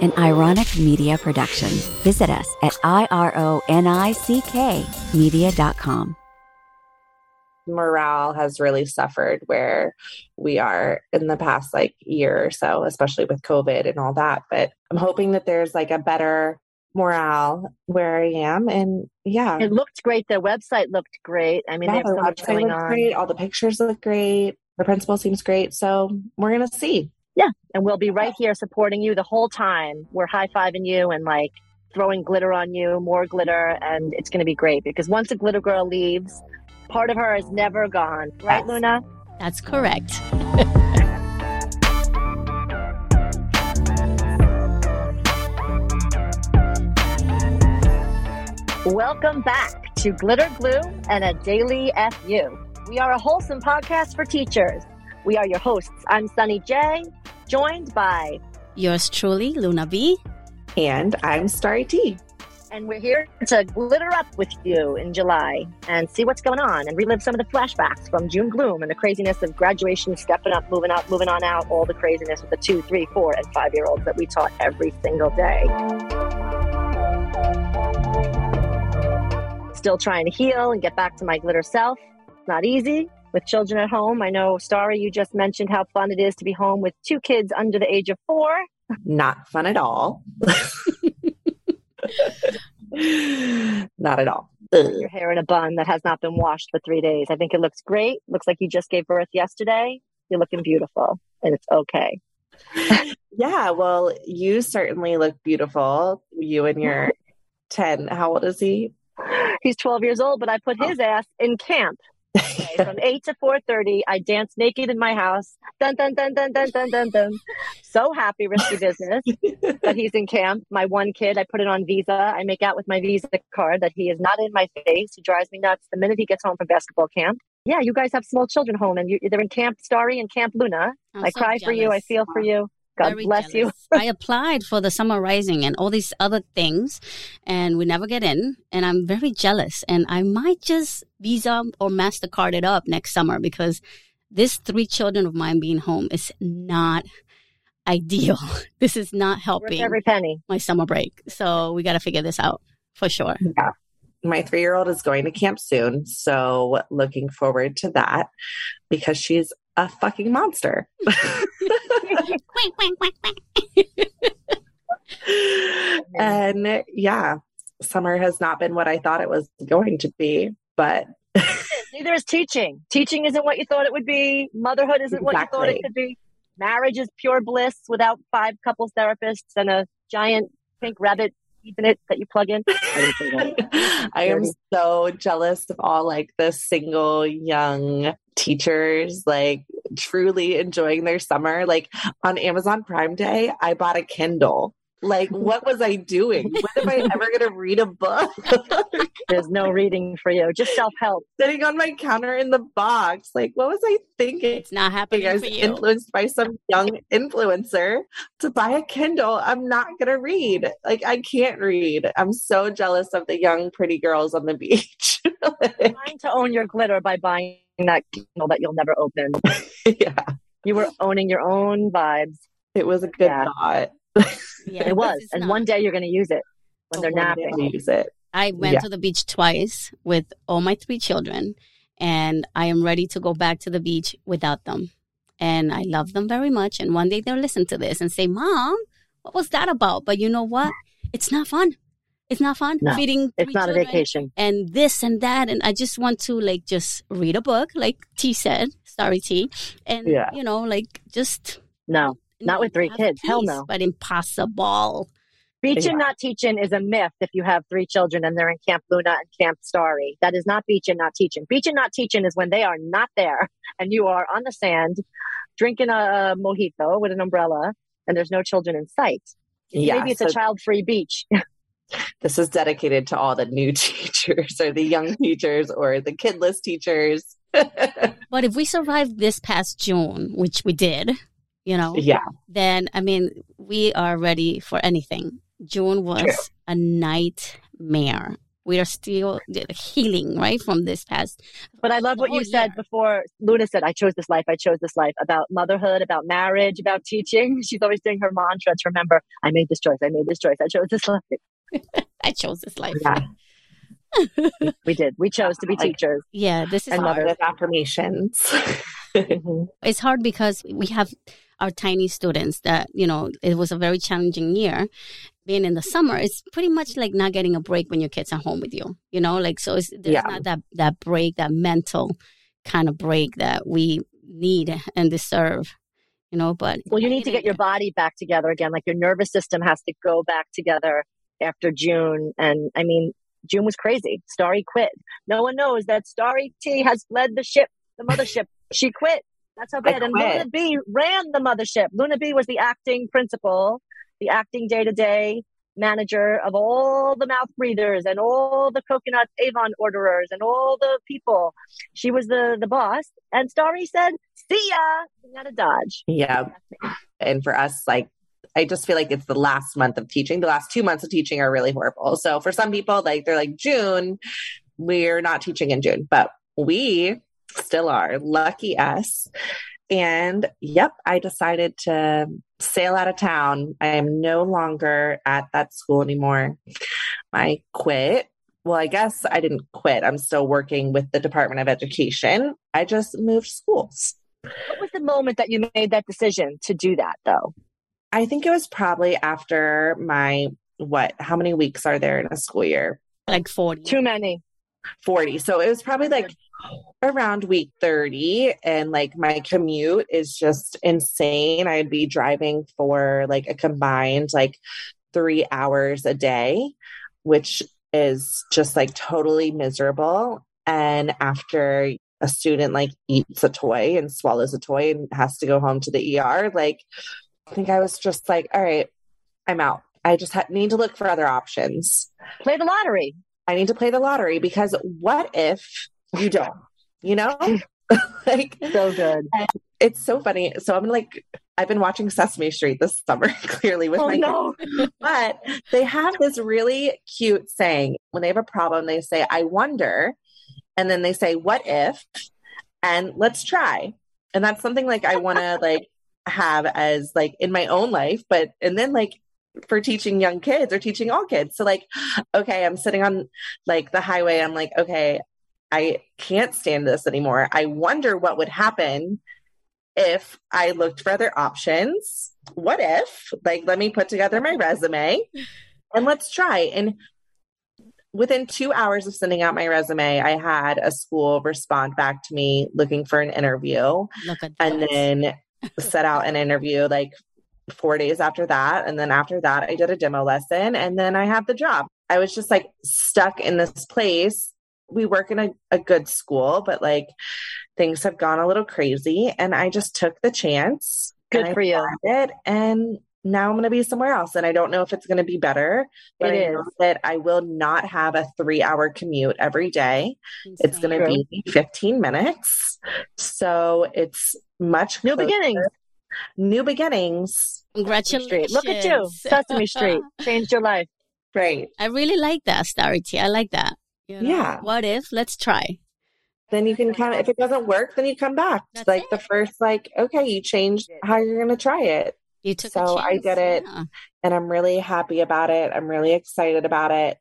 an ironic media production. Visit us at I-R-O-N-I-C-K media.com. Morale has really suffered where we are in the past like year or so, especially with COVID and all that. But I'm hoping that there's like a better morale where I am. And yeah. It looked great. The website looked great. I mean, yeah, they have so much website going on. great. All the pictures look great. The principal seems great. So we're going to see. Yeah. And we'll be right here supporting you the whole time. We're high fiving you and like throwing glitter on you, more glitter. And it's going to be great because once a glitter girl leaves, part of her is never gone. Right, Yes. Luna? That's correct. Welcome back to Glitter Glue and a Daily FU. We are a wholesome podcast for teachers. We are your hosts. I'm Sunny J, joined by, Yours truly, Luna B. And I'm Starry T. and we're here to glitter up with you in July and see what's going on and relive some of the flashbacks from June gloom and the craziness of graduation, stepping up, moving up, moving on out, all the craziness with the two, three, four, and five year olds that we taught every single day. Still trying to heal and get back to my glitter self. Not easy with children at home. I know, Starry, you just mentioned how fun it is to be home with two kids under the age of four. Not fun at all. Not at all. Your hair in a bun that has not been washed for three days. I think it looks great. Looks like you just gave birth yesterday. You're looking beautiful, and it's okay. Yeah, well, you certainly look beautiful. You and your 10. How old is he? He's 12 years old, but I put his oh. ass in camp. Okay, From 8 to 4.30, I dance naked in my house. Dun, dun, dun, dun, dun, dun, dun, dun. So happy, risky business. But he's in camp. My one kid, I put it on Visa. I make out with my Visa card that he is not in my face. He drives me nuts the minute he gets home from basketball camp. Yeah, you guys have small children home, and you, they're in Camp Starry and Camp Luna. I'm I so cry for you. I jealous. feel for you. God Very bless you. I applied for the summer rising and all these other things, and we never get in. And I'm very jealous. And I might just Visa or Mastercard it up next summer because this three children of mine being home is not ideal. This is not Worth helping every penny. my summer break. So we got to figure this out for sure. My three year old is going to camp soon. So looking forward to that because she's a fucking monster. Quack, quack, quack, quack. and yeah, summer has not been what I thought it was going to be, but Neither is teaching. Teaching isn't what you thought it would be. Motherhood isn't what you thought it could be. Marriage is pure bliss without five couples therapists and a giant pink rabbit eating it that you plug in. I didn't say that. I am so jealous of all like the single young teachers like truly enjoying their summer. Like on Amazon Prime Day, I bought a Kindle. Like, what was I doing? When am I ever going to read a book? There's no reading for you. Just self help. Sitting on my counter in the box. Like, what was I thinking? It's not happening. I was for you. influenced by some young influencer to buy a Kindle. I'm not going to read. Like, I can't read. I'm so jealous of the young, pretty girls on the beach. Trying to own your glitter by buying that Kindle that you'll never open. yeah, You were owning your own vibes. it was a good Yeah. thought. Yeah, It was. And not- one day you're going to use it when they're One day napping. I'll Use it. I went Yeah. to the beach twice with all my three children, and I am ready to go back to the beach without them. And I love them very much. And one day they'll listen to this and say, Mom, what was that about? But you know what? It's not fun. It's not fun No, feeding. It's not a vacation. And this and that. And I just want to like just read a book, like T said, sorry T. And, Yeah. you know, like just. No. Not with three have kids. Hell no. But impossible. Beach Yeah. and not teaching is a myth if you have three children and they're in Camp Luna and Camp Starry. That is not beach and not teaching. Beach and not teaching is when they are not there and you are on the sand drinking a mojito with an umbrella and there's no children in sight. Yeah, Maybe it's so a child free beach. this is dedicated to all the new teachers or the young teachers or the kidless teachers. But if we survived this past June, which we did, you know, yeah, then I mean, we are ready for anything. June was True. a nightmare. we are still healing, right, from this past. But I love what you said before. Luna said, I chose this life. I chose this life about motherhood, about marriage, about teaching. She's always doing her mantra to remember, I made this choice. I made this choice. I chose this life. I chose this life. Yeah. we did. We chose to be Like, teachers. Yeah, this is and hard. affirmations. Mhm. it's hard because we have our tiny students that you know it was a very challenging year being in the summer it's pretty much like not getting a break when your kids are home with you you know like so it's, there's Yeah. not that that break that mental kind of break that we need and deserve you know but Well, you need to get your body back together again. Like your nervous system has to go back together after June. And I mean, June was crazy. Starry quit. No one knows that Starry T has fled the ship, the mothership. she quit. That's how bad. And. Luna B ran the mothership. Luna B was the acting principal, the acting day to day manager of all the mouth breathers and all the coconut Avon orderers and all the people. She was the, the boss. And Starry said, see ya. You gotta dodge. yeah. And for us, like, I just feel like it's the last month of teaching. The last two months of teaching are really horrible. So for some people, like, they're like, June, we're not teaching in June, but we still are. Lucky us. And yep, I decided to sail out of town. I am no longer at that school anymore. I quit. Well, I guess I didn't quit. I'm still working with the Department of Education. I just moved schools. What was the moment that you made that decision to do that though? I think it was probably after my what? How many weeks are there in a school year? like 40 Too many. 40. So it was probably like around week 30 and like my commute is just insane. I'd be driving for like a combined like 3 hours a day, which is just like totally miserable and after a student like eats a toy and swallows a toy and has to go home to the ER, like I think I was just like, all right, I'm out. I just ha- need to look for other options. Play the lottery. I need to play the lottery because what if you don't? You know? like So good. it's so funny. So I'm like I've been watching Sesame Street this summer clearly with Oh my no. but they have this really cute saying when they have a problem they say I wonder and then they say what if and let's try. And that's something like I want to like have as like in my own life but and then like for teaching young kids or teaching all kids. So like, okay, I'm sitting on like the highway. I'm like, okay, I can't stand this anymore. I wonder what would happen if I looked for other options. What if, like, let me put together my resume and let's try. And within two hours of sending out my resume, I had a school respond back to me looking for an interview and then set out an interview like four days after that. And then after that, I did a demo lesson and then I had the job. I was just like stuck in this place. We work in a, a good school, but like things have gone a little crazy. And I just took the chance. Good for you. It, and now I'm going to be somewhere else. And I don't know if it's going to be better, but It I know is. that I will not have a three hour commute every day. It's Insane. going to be 15 minutes. So it's much New beginnings. New beginnings. Congratulations. Look at you. Sesame Street. Changed your life. Right. I really like that, Starry T. I like that. You know, Yeah. What if? Let's try. Then you can kind of, if it doesn't work, then you come back. That's like it. the first, like, okay, you changed how you're going to try it. You took a So I did it. Yeah. And I'm really happy about it. I'm really excited about it.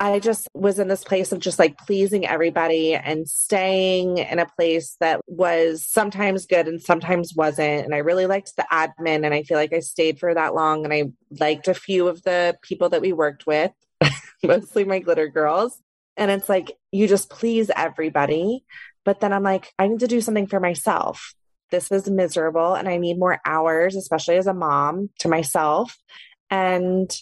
I just was in this place of just like pleasing everybody and staying in a place that was sometimes good and sometimes wasn't. And I really liked the admin and I feel like I stayed for that long and I liked a few of the people that we worked with, mostly my glitter girls. And it's like you just please everybody. But then I'm like, I need to do something for myself. This is miserable and I need more hours, especially as a mom to myself. And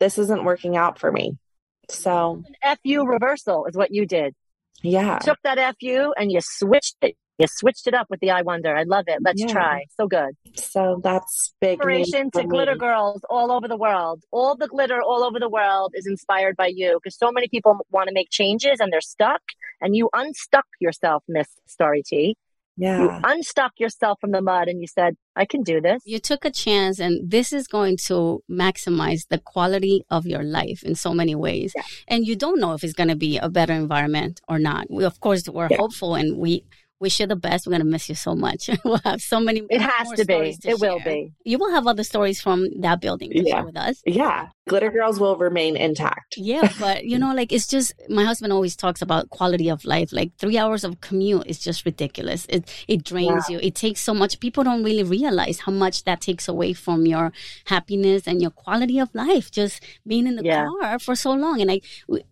this isn't working out for me. So, An FU reversal is what you did. yeah. Took that FU and you switched it. You switched it up with the I Wonder. I love it. Let's Yeah. try. So good. So that's big. Inspiration to me. glitter girls all over the world. All the glitter all over the world is inspired by you because so many people want to make changes and they're stuck. And you unstuck yourself, Miss Starry T. Yeah. You unstuck yourself from the mud and you said, I can do this. You took a chance, and this is going to maximize the quality of your life in so many ways. Yeah. And you don't know if it's going to be a better environment or not. We, of course, we're Yeah. hopeful and we wish you the best. We're going to miss you so much. we'll have so many. It has more to be. stories it will be. You will have other stories from that building to Yeah. share with us. Yeah. Glitter Girls will remain intact. Yeah, but you know, like it's just my husband always talks about quality of life. Like three hours of commute is just ridiculous. It it drains you. It takes so much. People don't really realize how much that takes away from your happiness and your quality of life. Just being in the Yeah. car for so long. And I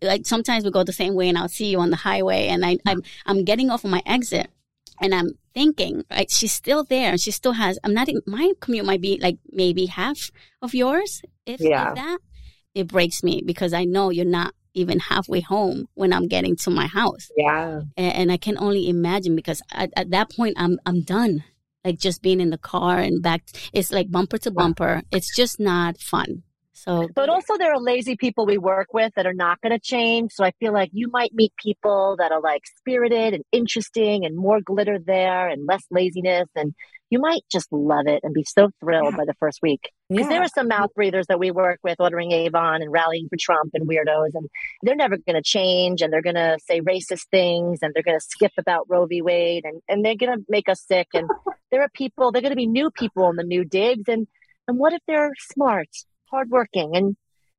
like sometimes we go the same way, and I'll see you on the highway, and I I'm I'm getting off of my exit. And I'm thinking, right, she's still there. She still has, I'm not, my commute might be like maybe half of yours, if, Yeah. if that. It breaks me because I know you're not even halfway home when I'm getting to my house. Yeah. And, and I can only imagine because at, at that point, I'm, I'm done. Like just being in the car and back, it's like bumper to bumper. It's just not fun. So, But also, there are lazy people we work with that are not going to change. So I feel like you might meet people that are like spirited and interesting and more glitter there and less laziness. And you might just love it and be so thrilled Yeah. by the first week. Because Yeah. there are some mouth breathers that we work with ordering Avon and rallying for Trump and weirdos. And they're never going to change and they're going to say racist things and they're going to skip about Roe v. Wade and, and they're going to make us sick. And there are people, they're going to be new people in the new digs. And, and what if they're smart, hardworking, and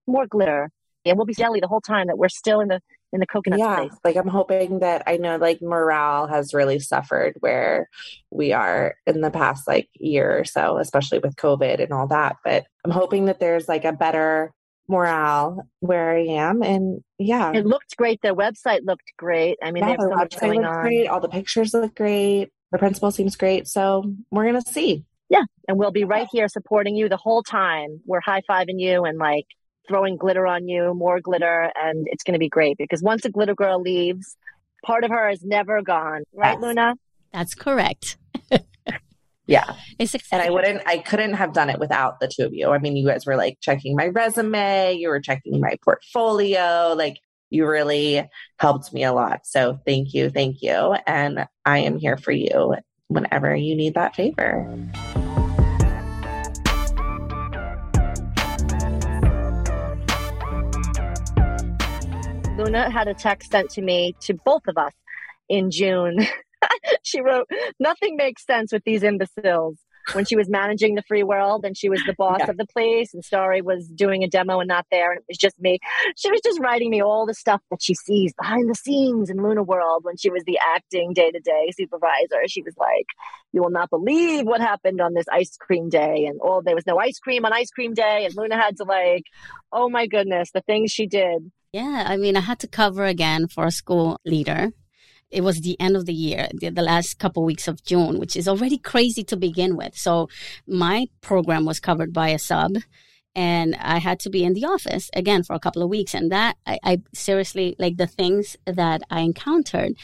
more glitter? And we'll be jelly the whole time that we're still in the in the coconut yeah space. like i'm hoping that i know like morale has really suffered where we are in the past like year or so especially with covid and all that but i'm hoping that there's like a better morale where i am and yeah It looked great. Their website looked great. I mean, yeah, have so much going looks on. great all the pictures look great the principal seems great so we're gonna see and we'll be right here supporting you the whole time. We're high fiving you and like throwing glitter on you, more glitter, and it's going to be great because once a glitter girl leaves, part of her is never gone, right, Yes. Luna? that's correct. yeah It's and i wouldn't i couldn't have done it without the two of you i mean you guys were like checking my resume you were checking my portfolio like you really helped me a lot so thank you thank you and i am here for you whenever you need that favor Luna had a text sent to me to both of us in June. she wrote, Nothing makes sense with these imbeciles. When she was managing the free world and she was the boss Yeah. of the place, and Starry was doing a demo and not there, and it was just me. She was just writing me all the stuff that she sees behind the scenes in Luna World when she was the acting day to day supervisor. She was like, You will not believe what happened on this ice cream day. And all there was no ice cream on ice cream day. And Luna had to, like, oh my goodness, the things she did. Yeah, I mean, I had to cover again for a school leader. It was the end of the year, the, the last couple weeks of June, which is already crazy to begin with. So my program was covered by a sub and I had to be in the office again for a couple of weeks. And that I, I seriously like the things that I encountered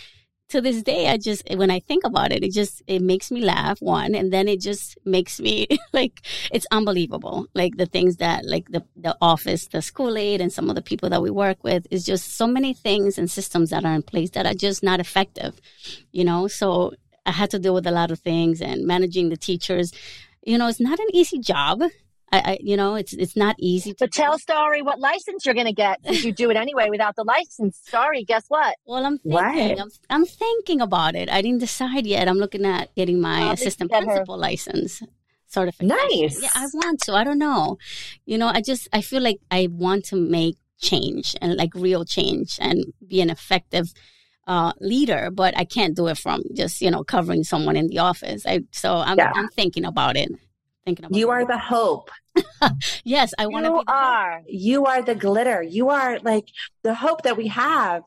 to this day, I just, when I think about it, it just, it makes me laugh, one, and then it just makes me like, it's unbelievable. Like the things that, like the, the office, the school aid, and some of the people that we work with is just so many things and systems that are in place that are just not effective, you know? So I had to deal with a lot of things and managing the teachers. You know, it's not an easy job. I, I you know, it's it's not easy. To But tell Starry what license you're going to get since you do it anyway without the license. sorry, guess what? Well, I'm thinking. I'm, I'm thinking about it. I didn't decide yet. I'm looking at getting my assistant get her. principal license certification. Nice. Yeah, I want to. I don't know. You know, I just I feel like I want to make change and like real change and be an effective uh, leader, but I can't do it from just you know covering someone in the office. I so I'm Yeah. I'm thinking about it. Thinking about you are the hope yes. I want to You be are. you are the glitter you are like the hope that we have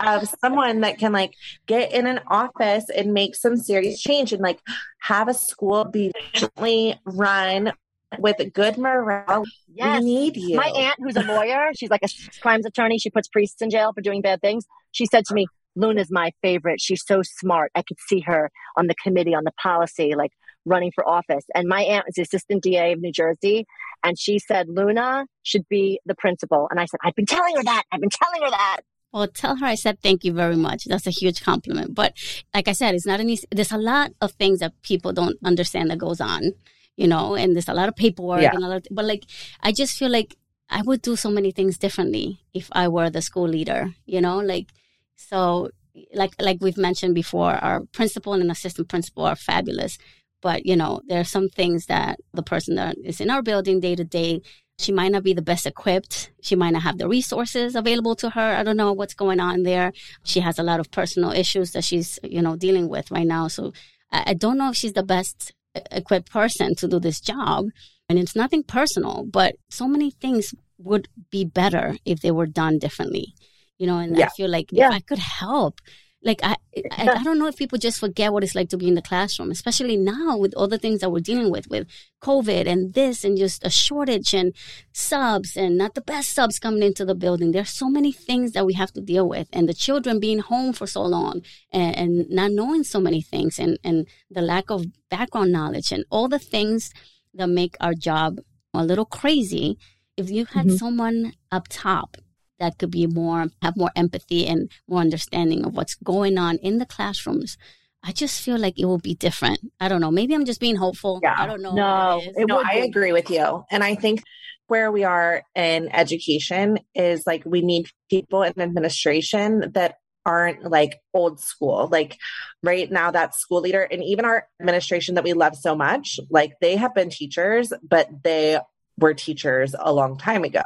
of someone that can like get in an office and make some serious change and like have a school be efficiently run with good morale Yes. we need you My aunt, who's a lawyer, she's like a crimes attorney. She puts priests in jail for doing bad things. She said to me, Luna's my favorite. She's so smart. I could see her on the committee, on the policy, like running for office. And my aunt is the assistant DA of New Jersey. And she said, Luna should be the principal. And I said, I've been telling her that. I've been telling her that. Well, tell her I said thank you very much. That's a huge compliment. But like I said, it's not an easy, there's a lot of things that people don't understand that goes on, you know, and there's a lot of paperwork Yeah. and a lot, of, but like, I just feel like I would do so many things differently if I were the school leader, you know, like, so like, like we've mentioned before, our principal and an assistant principal are fabulous. But, you know, there are some things that the person that is in our building day to day she might not be the best equipped. She might not have the resources available to her. I don't know what's going on there. She has a lot of personal issues that she's, you know, dealing with right now. So I, don't know if she's the best equipped person to do this job. And it's nothing personal, but so many things would be better if they were done differently. You know, and I feel like Yeah. if I could help, like I, I, I don't know if people just forget what it's like to be in the classroom, especially now with all the things that we're dealing with, with COVID and this and just a shortage and subs and not the best subs coming into the building. There's so many things that we have to deal with, and the children being home for so long and, and not knowing so many things, and and the lack of background knowledge and all the things that make our job a little crazy. If you had Mhm. someone up top that could be more have more empathy and more understanding of what's going on in the classrooms. I just feel like it will be different. I don't know. Maybe I'm just being hopeful. Yeah. I don't know. No, what it no, I be. agree with you. And I think where we are in education is like we need people in administration that aren't like old school. Like right now, that school leader and even our administration that we love so much, like they have been teachers, but they were teachers a long time ago.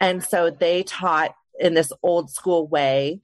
And so they taught in this old school way.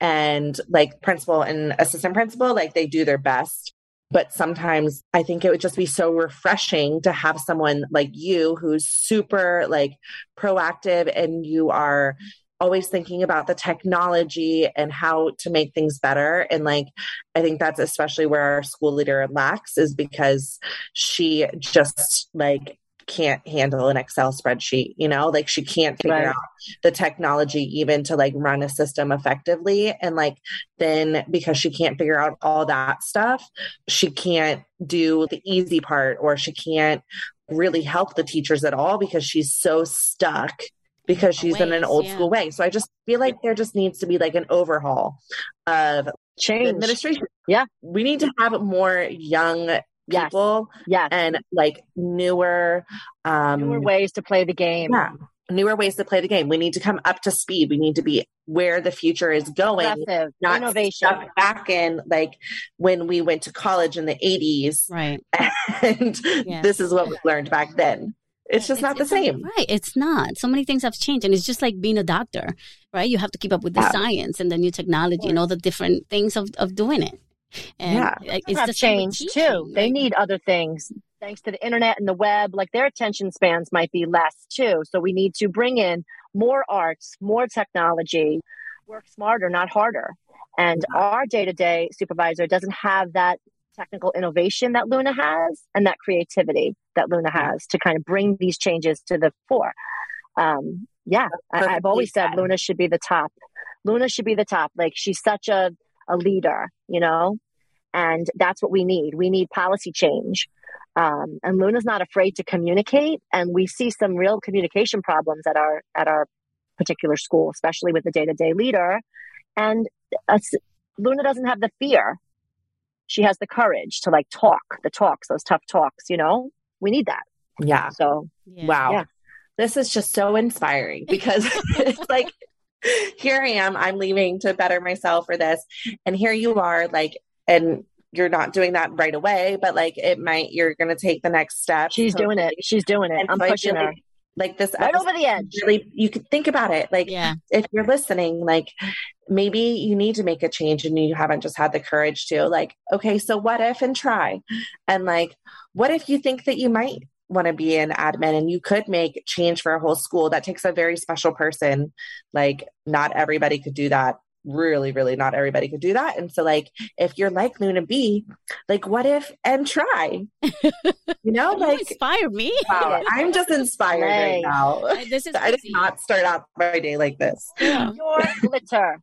And like principal and assistant principal, like they do their best but sometimes I think it would just be so refreshing to have someone like you who's super like proactive and you are always thinking about the technology and how to make things better and like I think that's especially where our school leader lacks is because she just like can't handle an Excel spreadsheet, you know, like she can't figure Right. out the technology even to like run a system effectively. And like then because she can't figure out all that stuff, she can't do the easy part or she can't really help the teachers at all because she's so stuck because she's in an old yeah. school way. So I just feel like there just needs to be like an overhaul of Change. administration. Yeah. We need to have more young. People Yes. and like newer um Newer ways to play the game. yeah, newer ways to play the game. We need to come up to speed. We need to be where the future is going Progressive. not Innovation. stuck back in like when we went to college in the 80s Right. and Yeah. this is what we learned back then it's just not the same Right. It's not. So many things have changed. And it's just like being a doctor, right? You have to keep up with the Yeah. science and the new technology and all the different things of, of doing it. And Yeah. like, have changed too. They need other things. Thanks to the internet and the web, like their attention spans might be less too. So we need to bring in more arts, more technology, work smarter, not harder. And our day to day supervisor doesn't have that technical innovation that Luna has and that creativity that Luna has to kind of bring these changes to the fore. Um, yeah, I, I've always said. Luna should be the top. Luna should be the top. Like she's such a, a leader, you know? And that's what we need. We need policy change. Um, and Luna's not afraid to communicate. And we see some real communication problems at our, at our particular school, especially with the day to day leader. And us, Luna doesn't have the fear. She has the courage to like talk the talks, those tough talks, you know? We need that. yeah So yeah. wow Yeah. this is just so inspiring because it's like here i am i'm leaving to better myself for this and here you are like and you're not doing that right away but like it might you're gonna take the next step she's doing it. She's doing it. And I'm so pushing feel her like, like this right episode over the edge. really you could think about it like Yeah. if you're listening like maybe you need to make a change and you haven't just had the courage to like okay so what if and try and like what if you think that you might want to be an admin and you could make change for a whole school that takes a very special person like not everybody could do that really really not everybody could do that and so like if you're like luna b like what if and try you know You like inspired me. wow i'm just inspired right Right. now I- this is I did not start out my day like this. Yeah. Your glitter.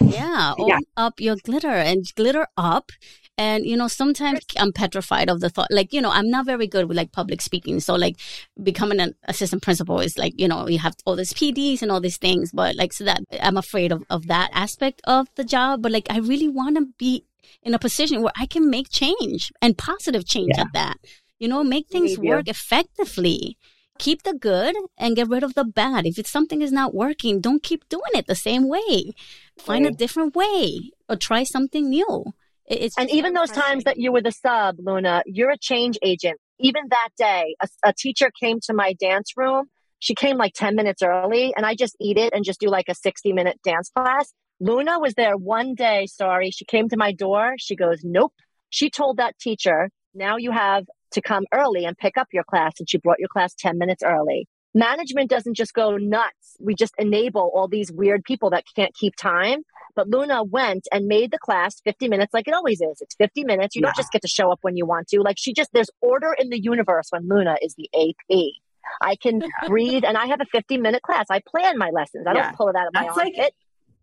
Yeah, open Yeah. up your glitter and glitter up And, you know, sometimes I'm petrified of the thought, like, you know, I'm not very good with like public speaking. So like becoming an assistant principal is like, you know, you have all these PDs and all these things, but like, so that I'm afraid of, of that aspect of the job. But like, I really want to be in a position where I can make change and positive change Yeah. at that, you know, make things work effectively. Keep the good and get rid of the bad. If it's something is not working, don't keep doing it the same way. Find a different way or try something new. It's And even those times that you were the sub, Luna, you're a change agent. Even that day, a, a teacher came to my dance room. She came like 10 minutes early and I just eat it and just do like a 60 minute dance class. Luna was there one day. Sorry. She came to my door. She goes, nope. She told that teacher, now you have to come early and pick up your class. And she brought your class 10 minutes early. Management doesn't just go nuts. We just enable all these weird people that can't keep time. But Luna went and made the class 50 minutes like it always is. It's 50 minutes. You don't just get to show up when you want to. Like she just, there's order in the universe when Luna is the AP. I can breathe and I have a 50 minute class. I plan my lessons. I Yeah. don't pull it out of my That's like armpit.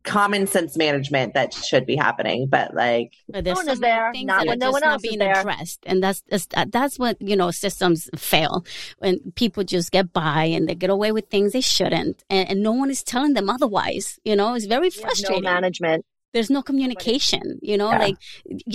Common sense management that should be happening, but like, But there's one is there, things not that when are no just one not is being addressed, and that's that's, uh, that's what you know systems fail when people just get by and they get away with things they shouldn't, and, and no one is telling them otherwise. You know, it's very have no frustrating. management. There's no communication. You know, Yeah. like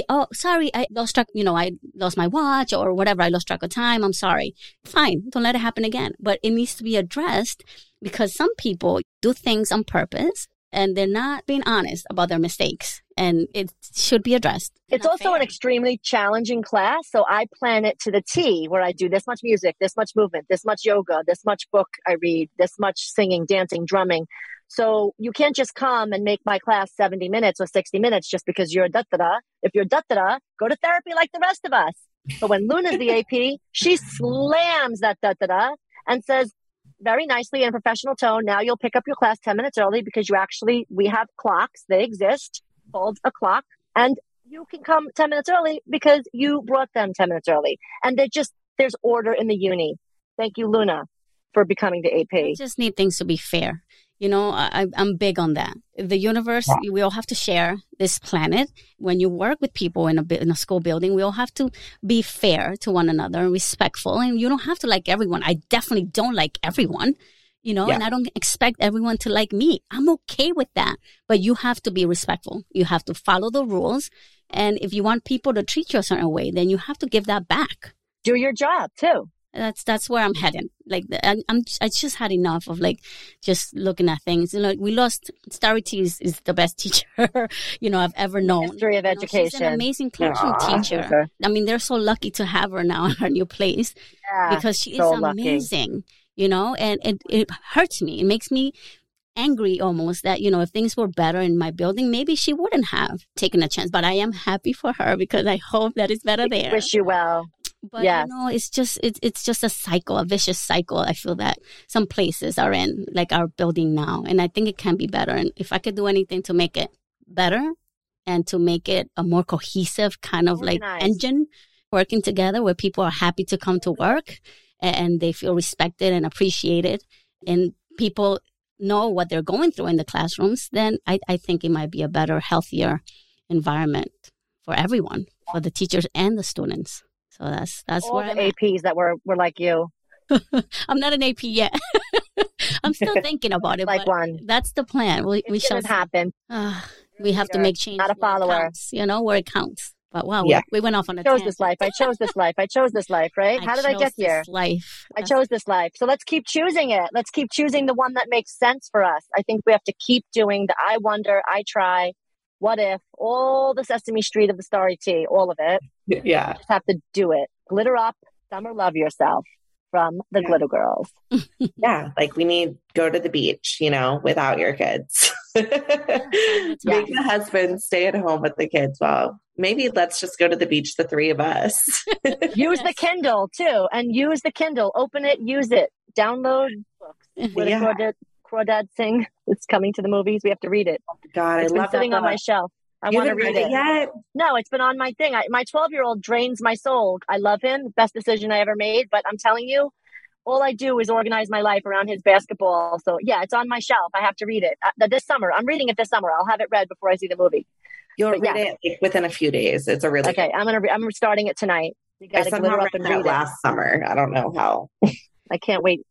oh, sorry, I lost track. You know, I lost my watch or whatever. I lost track of time. I'm sorry. Fine, don't let it happen again. But it needs to be addressed because some people do things on purpose and they're not being honest about their mistakes, and it should be addressed. It's Not also an extremely challenging class. So I plan it to the T where I do this much music, this much movement, this much yoga, this much book I read, this much singing, dancing, drumming. So you can't just come and make my class 70 minutes or 60 minutes just because you're da da da. If you're da da da, go to therapy like the rest of us. But when Luna's the AP, she slams that da da da and says very nicely in professional tone, now you'll pick up your class 10 minutes early because you actually, we have clocks, they exist, called a clock, and you can come 10 minutes early because you brought them 10 minutes early. And they just, there's order in the uni. Thank you, Luna, for becoming the I AP. just need things to be fair. You know, I, I'm big on that. The universe, we all have to share this planet. When you work with people in a in a school building, we all have to be fair to one another and respectful. And you don't have to like everyone. I definitely don't like everyone. You know, Yeah. and I don't expect everyone to like me. I'm okay with that. But you have to be respectful. You have to follow the rules. And if you want people to treat you a certain way, then you have to give that back Do your job too. That's that's where I'm heading. Like I'm, I'm I just had enough of like just looking at things. You know, we lost Starry T is, is the best teacher you know I've ever known. History of You know, she's an amazing classroom Aw. teacher. I mean, they're so lucky to have her now in her new place Yeah. because she so is lucky. amazing. You know, and it it hurts me. It makes me angry almost that you know if things were better in my building maybe she wouldn't have taken a chance but i am happy for her because i hope that it's better there Wish you well. But Yes. you know, it's just it's it's just a cycle, a vicious cycle. I feel that some places are in, like our building now, and I think it can be better. And if I could do anything to make it better and to make it a more cohesive kind of like engine working together, where people are happy to come to work and they feel respected and appreciated, and people know what they're going through in the classrooms, then I, I think it might be a better, healthier environment for everyone, for the teachers and the students. So that's that's All where the I'm at. APs that were, were like you, I'm not an AP yet. I'm still thinking about it. like one. That's the plan. We we shall going to see. happen. Ah, we have to make change. not a it follower. counts, you know where it counts. But wow, Yeah. we, we went off on a I chose tangent. this life. I chose this life. I chose this life, right? How did I chose get this here? Life. I That's- chose this life. So let's keep choosing it. Let's keep choosing the one that makes sense for us. I think we have to keep doing the I wonder, I try, what if, all the Sesame Street of the Starry T, all of it. Yeah. Just have to do it. Glitter up, summer love yourself from the Yeah. Glitter Girls. Yeah. Like we need go to the beach, you know, without your kids. Make the husband stay at home with the kids. Well, maybe let's just go to the beach, the three of us. Use the Kindle too, and use the Kindle. Open it, use it. Download books. Yeah. Crawdad, sing? It's coming to the movies. We have to read it. God, It's I been love sitting on my shelf. I want to read read it. it yet? No, it's been on my thing. I, my 12 year old drains my soul. I love him. Best decision I ever made. But I'm telling you, all I do is organize my life around his basketball. So yeah, it's on my shelf. I have to read it uh, this summer. I'm reading it this summer. I'll have it read before I see the movie. You'll But read yeah. it within a few days. It's a really Okay, I'm gonna. Re- I'm starting it tonight. You I gotta somehow glitter up read and that read it. last summer. I don't know how. I can't wait.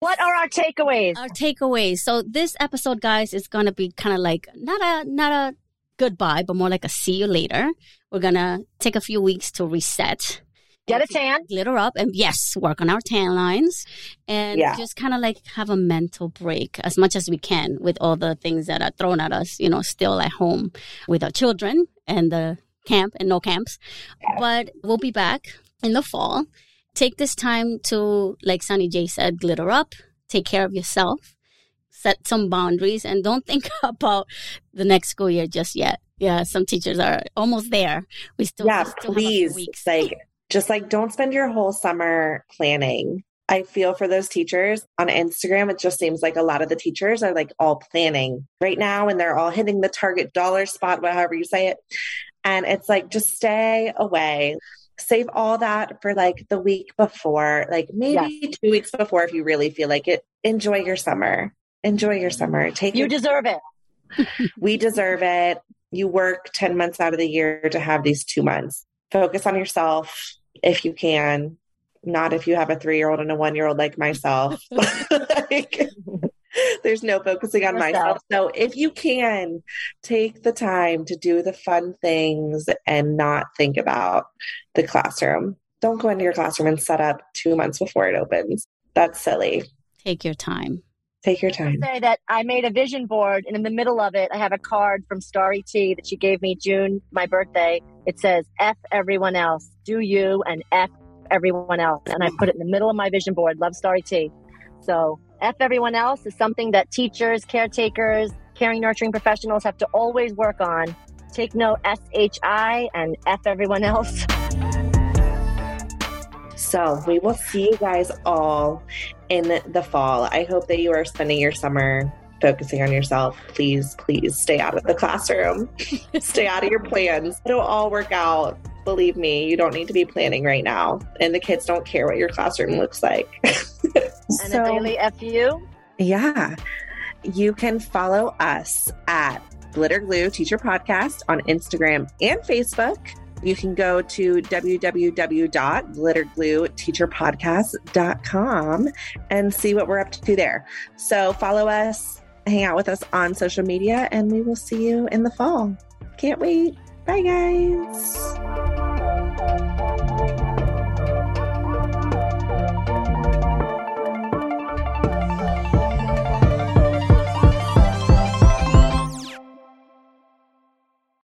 What are our takeaways? Our takeaways. So this episode, guys, is gonna be kind of like not a not a goodbye, but more like a see you later. We're gonna take a few weeks to reset. Get a tan. glitter up and yes work on our tan lines and Yeah. just kind of like have a mental break as much as we can with all the things that are thrown at us you know still at home with our children and the camp and no camps but we'll be back in the fall take this time to like sunny j said glitter up take care of yourself set some boundaries and don't think about the next school year just yet yeah some teachers are almost there we still, yeah, we still have a few please. weeks Like, just like don't spend your whole summer planning. I feel for those teachers on Instagram. It just seems like a lot of the teachers are like all planning right now and they're all hitting the target dollar spot, however you say it. And it's like, just stay away. Save all that for like the week before, like maybe two weeks before if you really feel like it. Enjoy your summer. Enjoy your summer. Take You your deserve it. we deserve it. You work 10 months out of the year to have these two months. Focus on yourself if you can, not if you have a three year old and a one year old like myself. like, there's no focusing on Yourself. myself. So if you can, take the time to do the fun things and not think about the classroom. Don't go into your classroom and set up two months before it opens. That's silly. take your time Take your time. Say that I made a vision board, and in the middle of it, I have a card from Starry T that she gave me June, my birthday. It says "F everyone else, do you," and "F everyone else," and I put it in the middle of my vision board. Love Starry T. So "F everyone else" is something that teachers, caretakers, caring, nurturing professionals have to always work on. Take note S H I and F everyone else. So we will see you guys all in the fall. I hope that you are spending your summer focusing on yourself. Please, please stay out of the classroom. stay out of your plans. It'll all work out. Believe me, you don't need to be planning right now. And the kids don't care what your classroom looks like. And a daily FU. yeah. You can follow us at Glitter Glue Teacher Podcast on Instagram and Facebook. You can go to www.glitterglueteacherpodcast.com and see what we're up to there. So follow us, hang out with us on social media, and we will see you in the fall. Can't wait. Bye, guys.